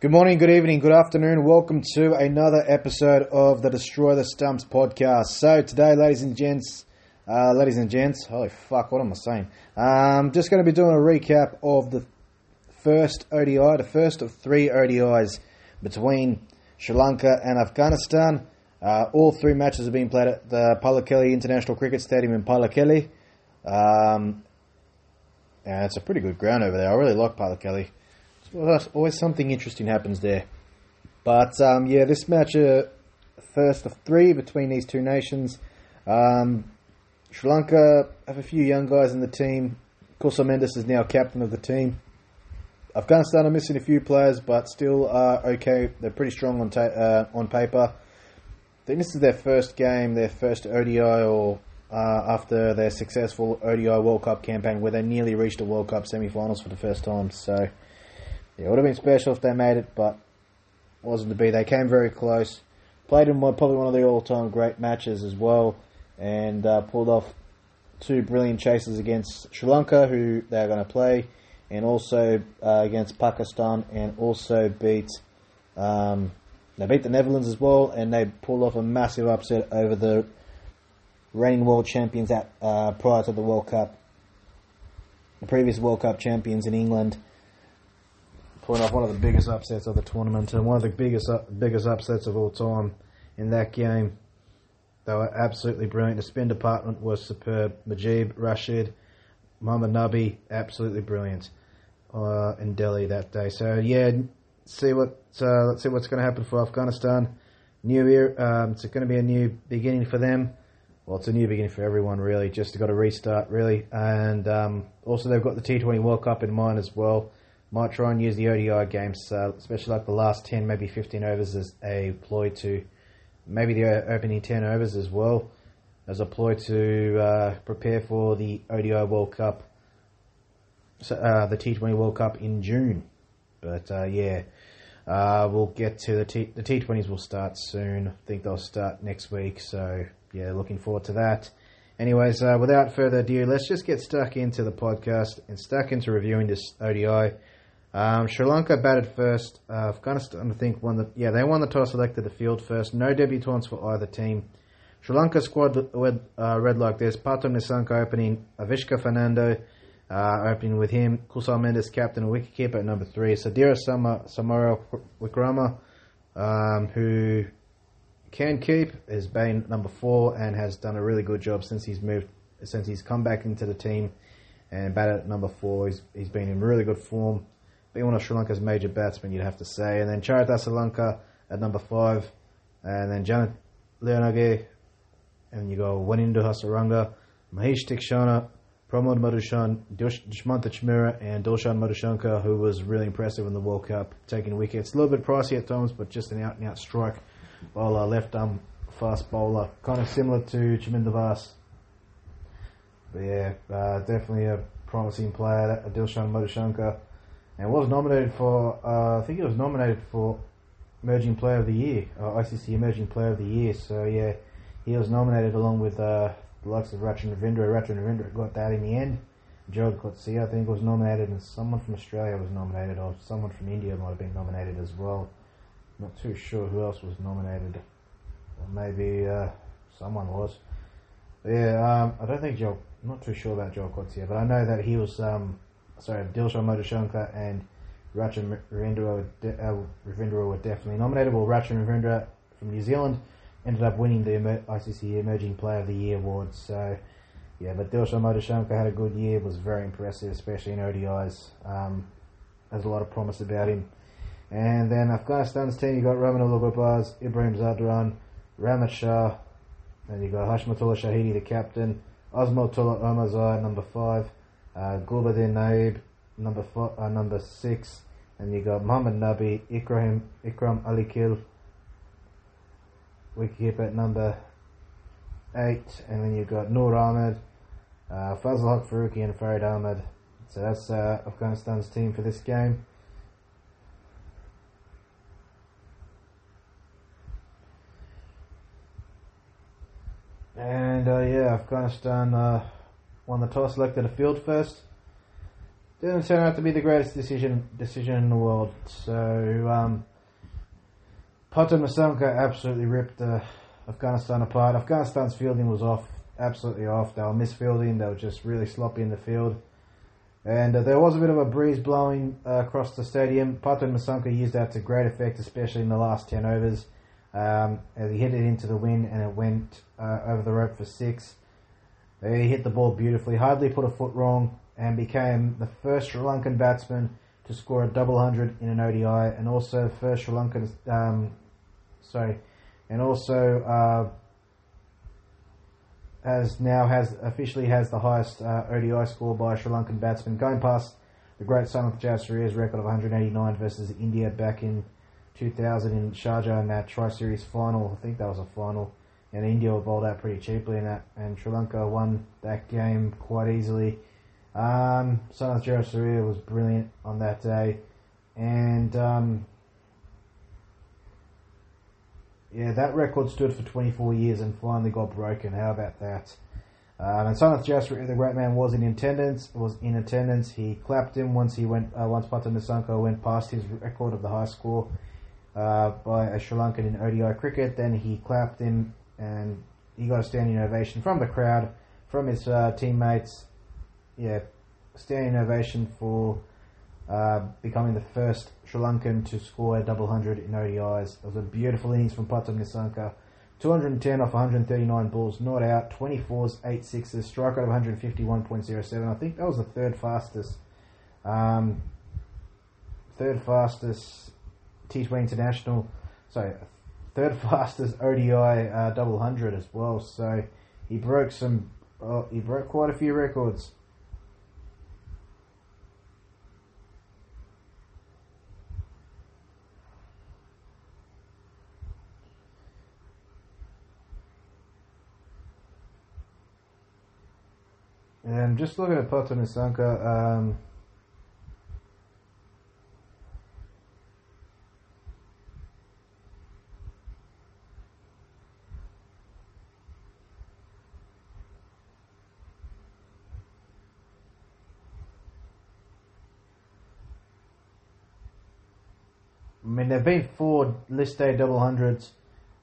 Good morning, good evening, good afternoon. Welcome to another episode of the Destroy the Stumps podcast. So today, ladies and gents, uh, ladies and gents, holy fuck, what am I saying? Um, just going to be doing a recap of the first ODI, the first of three ODIs between Sri Lanka and Afghanistan. Uh, all three matches have been played at the Pallekele International Cricket Stadium in Pallekele. Um, and it's a pretty good ground over there. I really like Pallekele. Well, always something interesting happens there. But um, yeah, this match, uh, first of three between these two nations. Um, Sri Lanka have a few young guys in the team. Kusal Mendis is now captain of the team. Afghanistan are missing a few players, but still are okay. They're pretty strong on ta- uh, on paper. I think this is their first game, their first ODI, or uh, after their successful ODI World Cup campaign, where they nearly reached the World Cup semi-finals for the first time. So yeah, it would have been special if they made it, but wasn't to be. They came very close. Played in one, probably one of the all-time great matches as well, and uh, pulled off two brilliant chases against Sri Lanka, who they're going to play, and also uh, against Pakistan, and also beat um, they beat the Netherlands as well, and they pulled off a massive upset over the reigning world champions at uh, prior to the World Cup, the previous World Cup champions in England off one of the biggest upsets of the tournament and one of the biggest biggest upsets of all time in that game. They were absolutely brilliant. The spin department was superb. Mujeeb, Rashid, Nabi, absolutely brilliant uh, in Delhi that day. So yeah, see what uh, let's see what's going to happen for Afghanistan. New year, um, it's going to be a new beginning for them. Well, it's a new beginning for everyone, really. Just got to restart, really, and um, also they've got the T20 World Cup in mind as well might try and use the ODI games, uh, especially like the last 10, maybe 15 overs as a ploy to maybe the opening 10 overs as well as a ploy to uh, prepare for the ODI World Cup, uh, the T20 World Cup in June. But uh, yeah, uh, we'll get to the T the T20s will start soon. I think they'll start next week. So yeah, looking forward to that. Anyways, uh, without further ado, let's just get stuck into the podcast and stuck into reviewing this ODI. Um, Sri Lanka batted first. Uh, Afghanistan, I think, won the yeah they won the toss, selected the field first. No debutants for either team. Sri Lanka squad uh, read like this: Pathum Nissanka opening, Avishka Fernando uh, opening with him, Kusal Mendis captain and wicketkeeper at number three, Sadira Sama, Samara um, who can keep, has been number four and has done a really good job since he's moved, since he's come back into the team and batted at number four. He's, he's been in really good form being one of Sri Lanka's major batsmen, you'd have to say. And then Charith Asalanka at number five, and then Janith Liyanage, and you go Wanindu Hasaranga, Mahesh Theekshana, Pramod Madushan, Dushmantha Chameera, and Dilshan Madushanka, who was really impressive in the World Cup, taking wickets. A little bit pricey at times, but just an out and out strike bowler, left arm fast bowler, kind of similar to Chaminda Vaas. But yeah, uh, definitely a promising player, Dilshan Madushanka and was nominated for. Uh, I think he was nominated for Emerging Player of the Year, uh, ICC Emerging Player of the Year. So yeah, he was nominated along with uh, the likes of Rachin Ravindra. Rachin Ravindra got that in the end. Joe Coetzee, I think, was nominated, and someone from Australia was nominated, or someone from India might have been nominated as well. Not too sure who else was nominated. Or maybe uh, someone was. But yeah, um, I don't think Joe. I'm not too sure about Joe Coetzee, but I know that he was um, sorry, Dilshan Madushanka and Rachin Ravindra, uh, were definitely nominated. Well, Rachin Ravindra from New Zealand ended up winning the ICC Emerging Player of the Year award. So, yeah, but Dilshan Madushanka had a good year, was very impressive, especially in ODIs. Um, has a lot of promise about him. And then Afghanistan's team, you got Rahmanullah Gurbaz, Ibrahim Zadran, Rahmat Shah, then you got Hashmatullah Shahidi, the captain, Azmatullah Omarzai, number five, uh, Gulbuddin Naib, number four, uh, number six, and you got Muhammad Nabi, Ikram, Ikram Alikhil, wicketkeeper at number eight, and then you've got Noor Ahmed, uh, Fazalhaq Farooqi, and Farid Ahmed. So that's uh, Afghanistan's team for this game. And uh, yeah, Afghanistan uh, won the toss, selected a field first. didn't turn out to be the greatest decision decision in the world. So um, Pathum Nissanka absolutely ripped uh, Afghanistan apart. Afghanistan's fielding was off, absolutely off. They were misfielding. They were just really sloppy in the field. And uh, there was a bit of a breeze blowing uh, across the stadium. Pathum Nissanka used that to great effect, especially in the last 10 overs. Um, as he hit it into the wind and it went uh, over the rope for six. He hit the ball beautifully, hardly put a foot wrong, and became the first Sri Lankan batsman to score a double hundred in an ODI, and also first Sri Lankan, um, sorry, and also uh, has now has officially has the highest uh, ODI score by a Sri Lankan batsman, going past the great Sanath Jayasuriya's record of 189 versus India back in 2000 in Sharjah in that Tri Series final. I think that was a final, and India were bowled out pretty cheaply in that, and Sri Lanka won that game quite easily. Um, Sanath was brilliant on that day, and um, yeah, that record stood for 24 years and finally got broken. How about that? Um, and Sanath Jayasuriya, the great man, was in attendance. Was in attendance. He clapped him once he went. Uh, once Pathum Nissanka went past his record of the high score uh, by a Sri Lankan in ODI cricket. Then he clapped him, and he got a standing ovation from the crowd, from his uh, teammates, yeah, standing ovation for uh, becoming the first Sri Lankan to score a double hundred in ODIs. It was a beautiful innings from Pathum Nissanka. 210 off 139 balls, not out, 24s, 8 sixes, strike rate of 151.07. I think that was the third fastest, um, third fastest T20 international, sorry, third fastest ODI uh, double hundred as well. So he broke some, uh, he broke quite a few records. And just looking at Pathum Nissanka, um, mean, there have been four list A double hundreds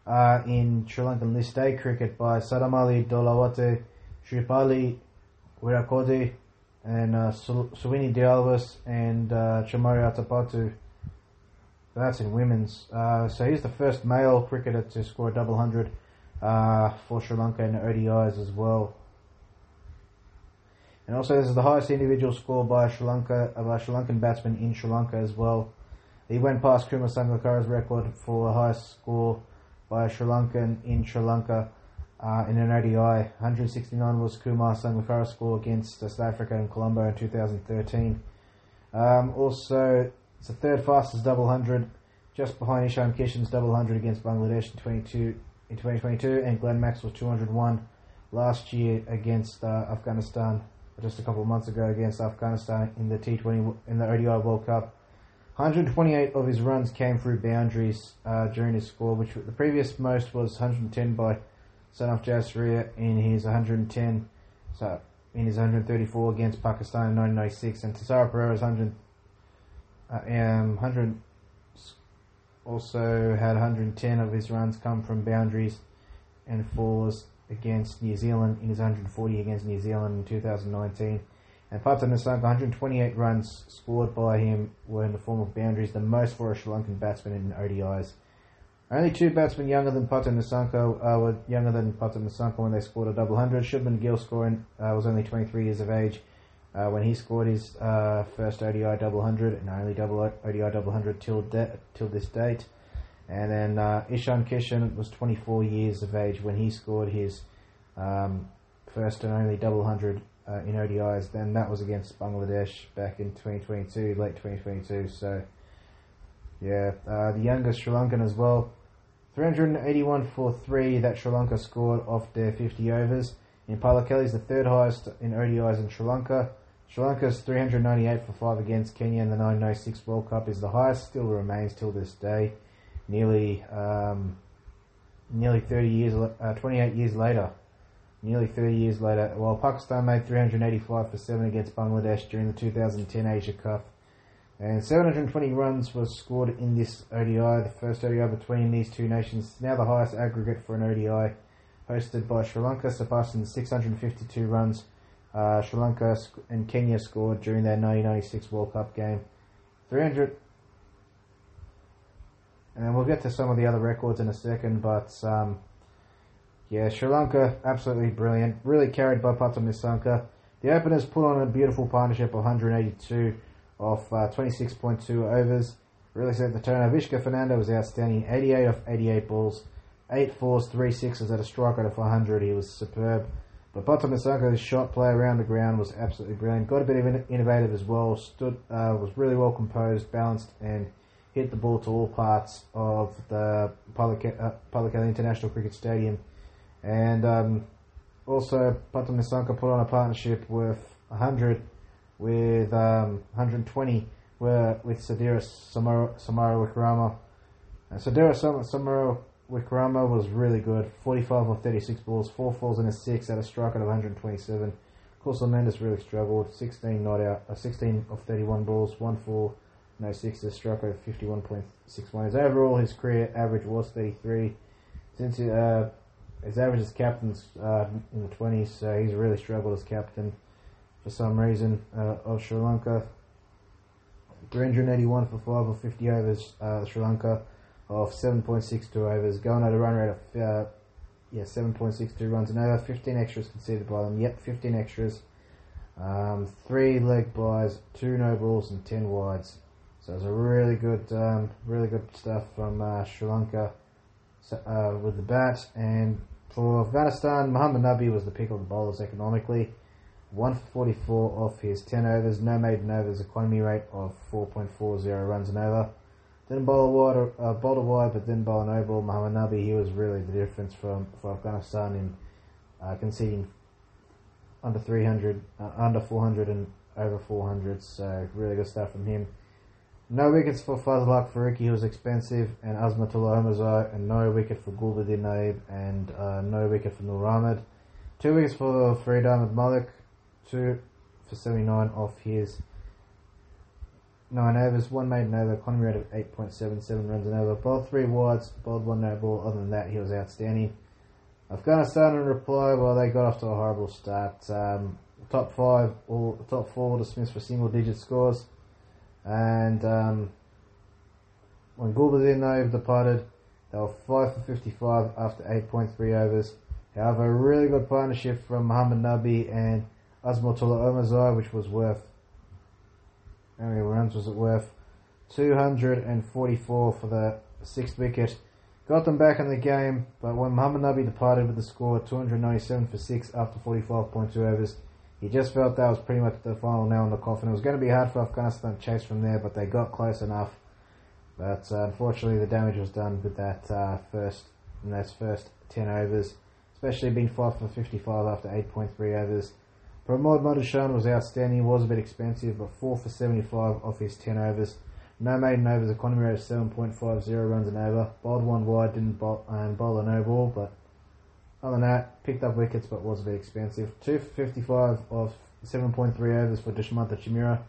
uh, in Sri Lankan list A cricket by Sadamali Dolawate, Sripali Weerakkody, and uh, Suwini Dialvis and uh, Chamari Athapaththu. That's in women's. Uh, so he's the first male cricketer to score a double hundred uh, for Sri Lanka in the ODIs as well. And also, this is the highest individual score by Sri Lanka of a Sri Lankan batsman in Sri Lanka as well. He went past Kumar Sangakkara's record for highest score by a Sri Lankan in Sri Lanka uh, in an ODI. 169 was Kumar Sangakkara's score against South Africa in Colombo in 2013. Um, also, it's the third fastest double hundred, just behind Ishan Kishan's double hundred against Bangladesh in 22 in 2022, and Glenn Maxwell's 201 last year against uh, Afghanistan, just a couple of months ago against Afghanistan in the T20 in the ODI World Cup. 128 of his runs came through boundaries uh, during his score, which the previous most was 110 by Sanath Jayasuriya in his 110, so in his 134 against Pakistan in 1996, and Thisara Perera's 100, uh, um, 100 also had 110 of his runs come from boundaries and fours against New Zealand in his 140 against New Zealand in 2019. And Pathum Nissanka, 128 runs scored by him were in the form of boundaries, the most for a Sri Lankan batsman in ODIs. Only two batsmen younger than Pathum Nissanka uh, were younger than Pathum Nissanka when they scored a double hundred. Shubman Gill scoring uh, was only 23 years of age uh, when he scored his uh, first ODI double hundred and only double ODI double hundred till de- till this date. And then uh, Ishan Kishan was 24 years of age when he scored his um, first and only double hundred uh, in ODIs. Then that was against Bangladesh back in 2022, late 2022. So, yeah, uh, the youngest Sri Lankan as well. 381 for three that Sri Lanka scored off their 50 overs. in Pallekele is the third highest in ODIs in Sri Lanka. Sri Lanka's 398 for five against Kenya in the 1996 World Cup is the highest, still remains till this day. Nearly, um, nearly 30 years, uh, 28 years later. Nearly 30 years later, while Pakistan made 385 for 7 against Bangladesh during the 2010 Asia Cup. And 720 runs were scored in this ODI, the first ODI between these two nations. Now the highest aggregate for an ODI, hosted by Sri Lanka, surpassing the 652 runs uh, Sri Lanka and Kenya scored during their 1996 World Cup game. 300. And we'll get to some of the other records in a second, but um, yeah, Sri Lanka, absolutely brilliant. Really carried by Pathum Nissanka. The openers put on a beautiful partnership of 182 off uh, 26.2 overs. Really set the tone. Avishka Fernando was outstanding. 88 off 88 balls. 8 fours, 3 sixes at a strike rate of 100. He was superb. But Pathum Nissanka's shot play around the ground was absolutely brilliant. Got a bit of innovative as well. Stood, uh, was really well composed, balanced, and hit the ball to all parts of the Pallekele uh, International Cricket Stadium and um, also, Pathum Nissanka put on a partnership with 100 with um, 120 were with Sadira Samara, Samarawickrama. And Sadira Samara Wickrama was really good. 45 or 36 balls, 4 falls and a 6 at a strike rate of 127. Of course, Mendis really struggled. 16 not out, uh, 16 of 31 balls, 1 4, no 6, a strike rate of 51.61. His overall, his career average was 33. Since uh, his average as captain's uh, in the 20s, so he's really struggled as captain for some reason uh, of Sri Lanka. 381 for 5 or 50 overs, uh, Sri Lanka of 7.62 overs, going at a run rate of uh, yeah 7.62 runs and over. 15 extras conceded by them. Yep, 15 extras. Um, three leg byes, two no balls, and 10 wides. So it's a really good, um, really good stuff from uh, Sri Lanka uh, with the bat. And for Afghanistan, Muhammad Nabi was the pick of the bowlers economically. 144 off his 10 overs, no maiden overs, economy rate of 4.40 runs and over. Didn't bowl a wide, uh, bowled a wide, but didn't bowl an over. Muhammad Nabi, he was really the difference from for Afghanistan in uh, conceding under 300, uh, under 400 and over 400. So really good stuff from him. No wickets for Fazalhaq Farooqi, who was expensive, and Azmatullah Omarzai, and no wicket for Gulbuddin Naib, and uh, no wicket for Noor Ahmed. Two wickets for Farid Ahmed Malik, two for 79 off his nine overs, one maiden over, economy rate of 8.77 runs and over. Bowled three wides, bowled one no ball. Other than that, he was outstanding. Afghanistan in reply, well, they got off to a horrible start. Um, top five, all top four dismissed for single digit scores. And um, when Gulbuddin Naib departed, they were 5 for 55 after 8.3 overs. However, a really good partnership from Muhammad Nabi and Azmatullah Omarzai, which was worth, how many runs was it worth? 244 for the sixth wicket. Got them back in the game, but when Muhammad Nabi departed with the score 297 for 6 after 45.2 overs, he just felt that was pretty much the final nail in the coffin. It was going to be hard for Afghanistan to chase from there, but they got close enough. But uh, unfortunately, the damage was done with that uh, first in those first 10 overs, especially being 5 for 55 after 8.3 overs. Pramod Madushan was outstanding, He was a bit expensive, but 4 for 75 off his 10 overs. No maiden overs, economy rate of 7.50 runs and over. Bowled one wide, didn't bowl, and bowl a no ball, but other than that, picked up wickets but was bit expensive. 255 of 7.3 overs for Dushmantha Chameera.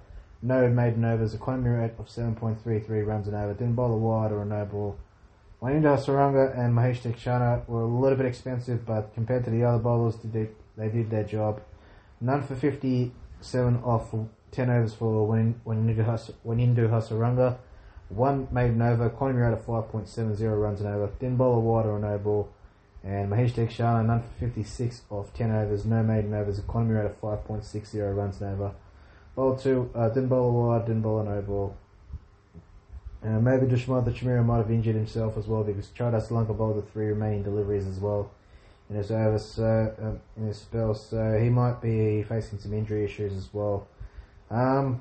No maiden overs, economy rate of 7.33 runs an over. Didn't bowl a wide or a no ball. Wanindu Saranga and Mahesh Theekshana were a little bit expensive, but compared to the other bowlers, they, did their job. None for 57 off 10 overs for Wanindu Hasaranga. One maiden over, economy rate of 5.70 runs an over. Didn't bowl a wide or a no ball. And Mahesh Theekshana, none for 56 off 10 overs, no maiden overs, economy rate of 5.60 runs an over. Bowl 2, uh, didn't bowl a wide, didn't bowl a no ball. Uh, maybe Dushmantha Chameera might have injured himself as well because Charith Asalanka bowled the three remaining deliveries as well in his over, so, um, in his spell, so he might be facing some injury issues as well. Um,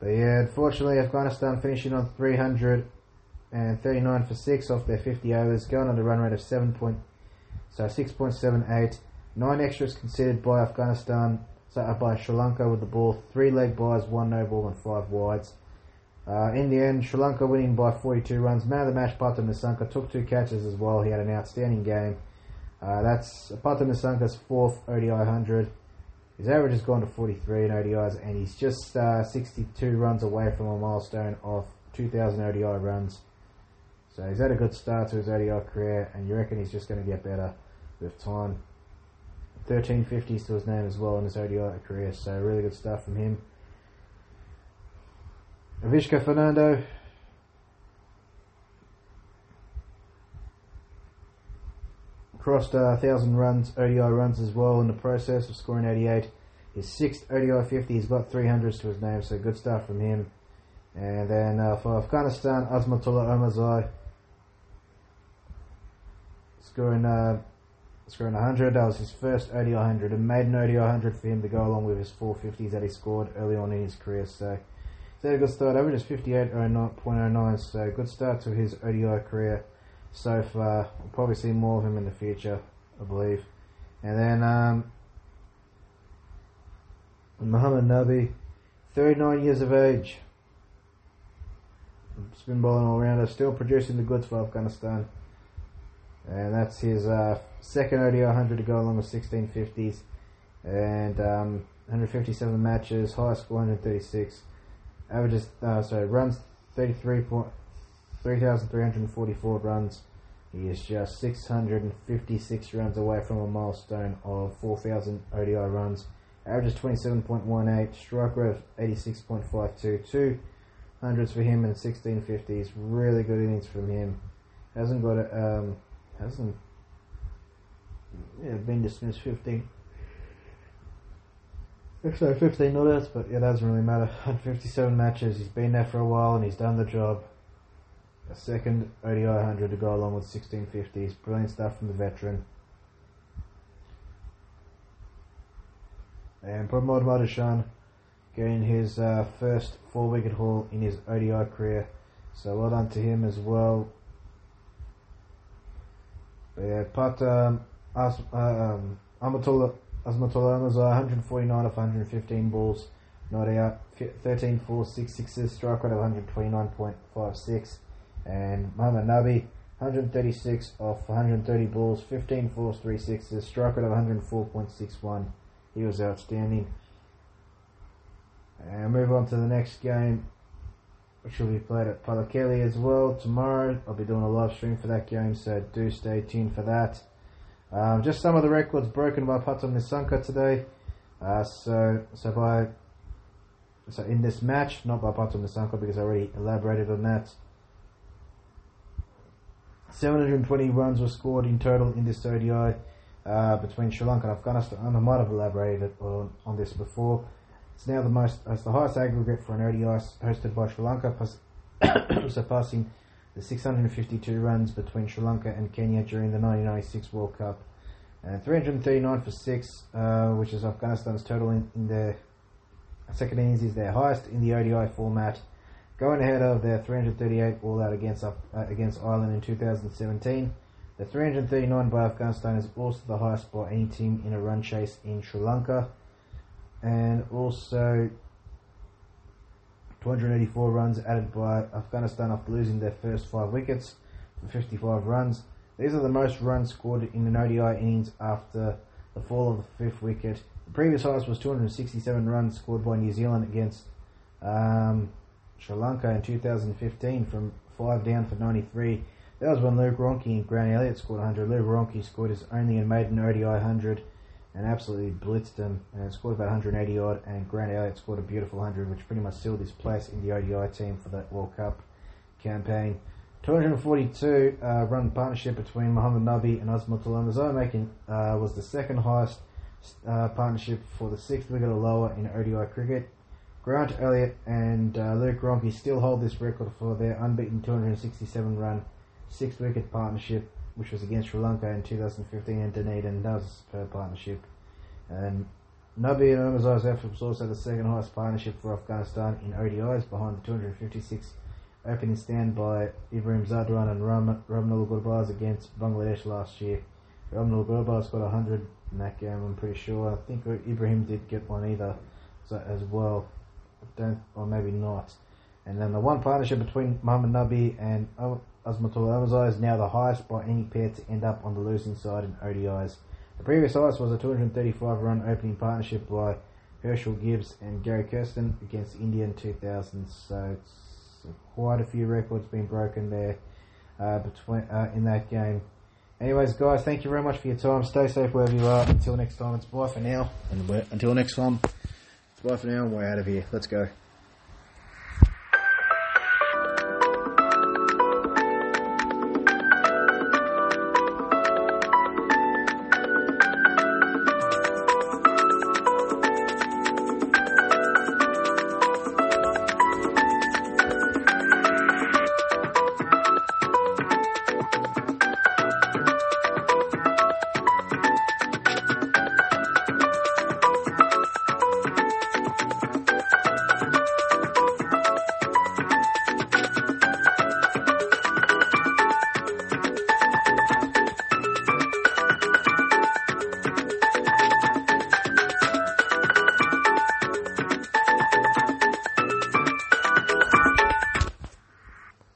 but yeah, unfortunately, Afghanistan finishing on 300 and 39 for 6 off their 50 overs, going on a run rate of 7 point, so 6.78. Nine extras considered by Afghanistan, so uh, by Sri Lanka with the ball, three leg byes, one no ball, and five wides. Uh, in the end, Sri Lanka winning by 42 runs. Man of the match, Pathum Nissanka, took two catches as well. He had an outstanding game. Uh, that's Pathum Nissanka's fourth ODI 100. His average has gone to 43 in ODIs, and he's just uh, 62 runs away from a milestone of 2,000 ODI runs. So he's had a good start to his ODI career, and you reckon he's just going to get better with time. 13 50s to his name as well in his ODI career, so really good stuff from him. Avishka Fernando. Crossed a thousand runs, ODI runs as well in the process of scoring 88. His sixth ODI 50, he's got 300s to his name, so good stuff from him. And then uh, for Afghanistan, Azmatullah Omarzai scoring uh, scoring 100. That was his first ODI 100 and made an ODI 100 for him to go along with his 450s that he scored early on in his career. So, so a good start. Average is 58.09, so good start to his ODI career so far. We'll probably see more of him in the future, I believe. And then um, Muhammad Nabi, 39 years of age. Spin bowling all rounder, still producing the goods for Afghanistan. And that's his uh, second ODI 100 to go along with 1650s. And um, 157 matches, high score 136. Averages, uh, sorry, runs 33 point, 3,344 runs. He is just 656 runs away from a milestone of 4,000 ODI runs. Averages 27.18, strike rate of 86.52, two hundreds for him and 1650s. Really good innings from him. Hasn't got a, um, hasn't yeah, been dismissed 15. So 15 not outs, but it doesn't really matter. 157 matches, he's been there for a while and he's done the job. A second ODI 100 to go along with 1650s. Brilliant stuff from the veteran. And Pramod Madushan getting his uh, first four wicket haul in his ODI career. So well done to him as well. But yeah, Pat um, uh, um, was 149 of 115 balls, not out, 13 4 6 sixes, strike rate of 129.56. And Muhammad Nabi, 136 off 130 balls, 15 4 3 sixes, strike rate of 104.61. He was outstanding. And move on to the next game, which will be played at Pallekele as well tomorrow. I'll be doing a live stream for that game, so do stay tuned for that. Um, just some of the records broken by Pathum Nissanka today. Uh, so, so by so in this match, not by Pathum Nissanka because I already elaborated on that. 720 runs were scored in total in this ODI uh, between Sri Lanka and Afghanistan. And I might have elaborated on, on this before. It's now the most, it's the highest aggregate for an ODI hosted by Sri Lanka, surpassing the 652 runs between Sri Lanka and Kenya during the 1996 World Cup. Uh, 339 for 6, uh, which is Afghanistan's total in, in their second innings, is their highest in the ODI format, going ahead of their 338 all out against, uh, against Ireland in 2017. The 339 by Afghanistan is also the highest by any team in a run chase in Sri Lanka. And also 284 runs added by Afghanistan after losing their first five wickets for 55 runs. These are the most runs scored in an ODI innings after the fall of the fifth wicket. The previous highest was 267 runs scored by New Zealand against um, Sri Lanka in 2015 from 5 down for 93 that was when Luke Ronchi and Grant Elliott scored 100. Luke Ronchi scored his only and maiden ODI 100 and absolutely blitzed him and scored about 180 odd. And Grant Elliott scored a beautiful 100, which pretty much sealed his place in the ODI team for that World Cup campaign. 242 uh, run partnership between Muhammad Nabi and Azmatullah Omarzai making uh, was the second highest uh, partnership for the sixth wicket or lower in ODI cricket. Grant Elliott and uh, Luke Ronchi still hold this record for their unbeaten 267 run six wicket partnership, which was against Sri Lanka in 2015 in Dunedin. That was a partnership. And Nabi and Omarzai's effort was also the second highest partnership for Afghanistan in ODIs behind the 256 opening stand by Ibrahim Zadran and Ram, Rahmanullah Gurbaz against Bangladesh last year. Rahmanullah Gurbaz got 100 in that game, I'm pretty sure. I think Ibrahim did get one either so, as well. Don't, or maybe not. And then the one partnership between Muhammad Nabi and oh, Azmatullah Omarzai is now the highest by any pair to end up on the losing side in ODIs. The previous highest was a 235 run opening partnership by Herschelle Gibbs and Gary Kirsten against India in 2000. So quite a few records being broken there uh, between uh, in that game. Anyways, guys, thank you very much for your time. Stay safe wherever you are. Until next time, it's bye for now. And until next time, it's bye for now, and we're out of here. Let's go.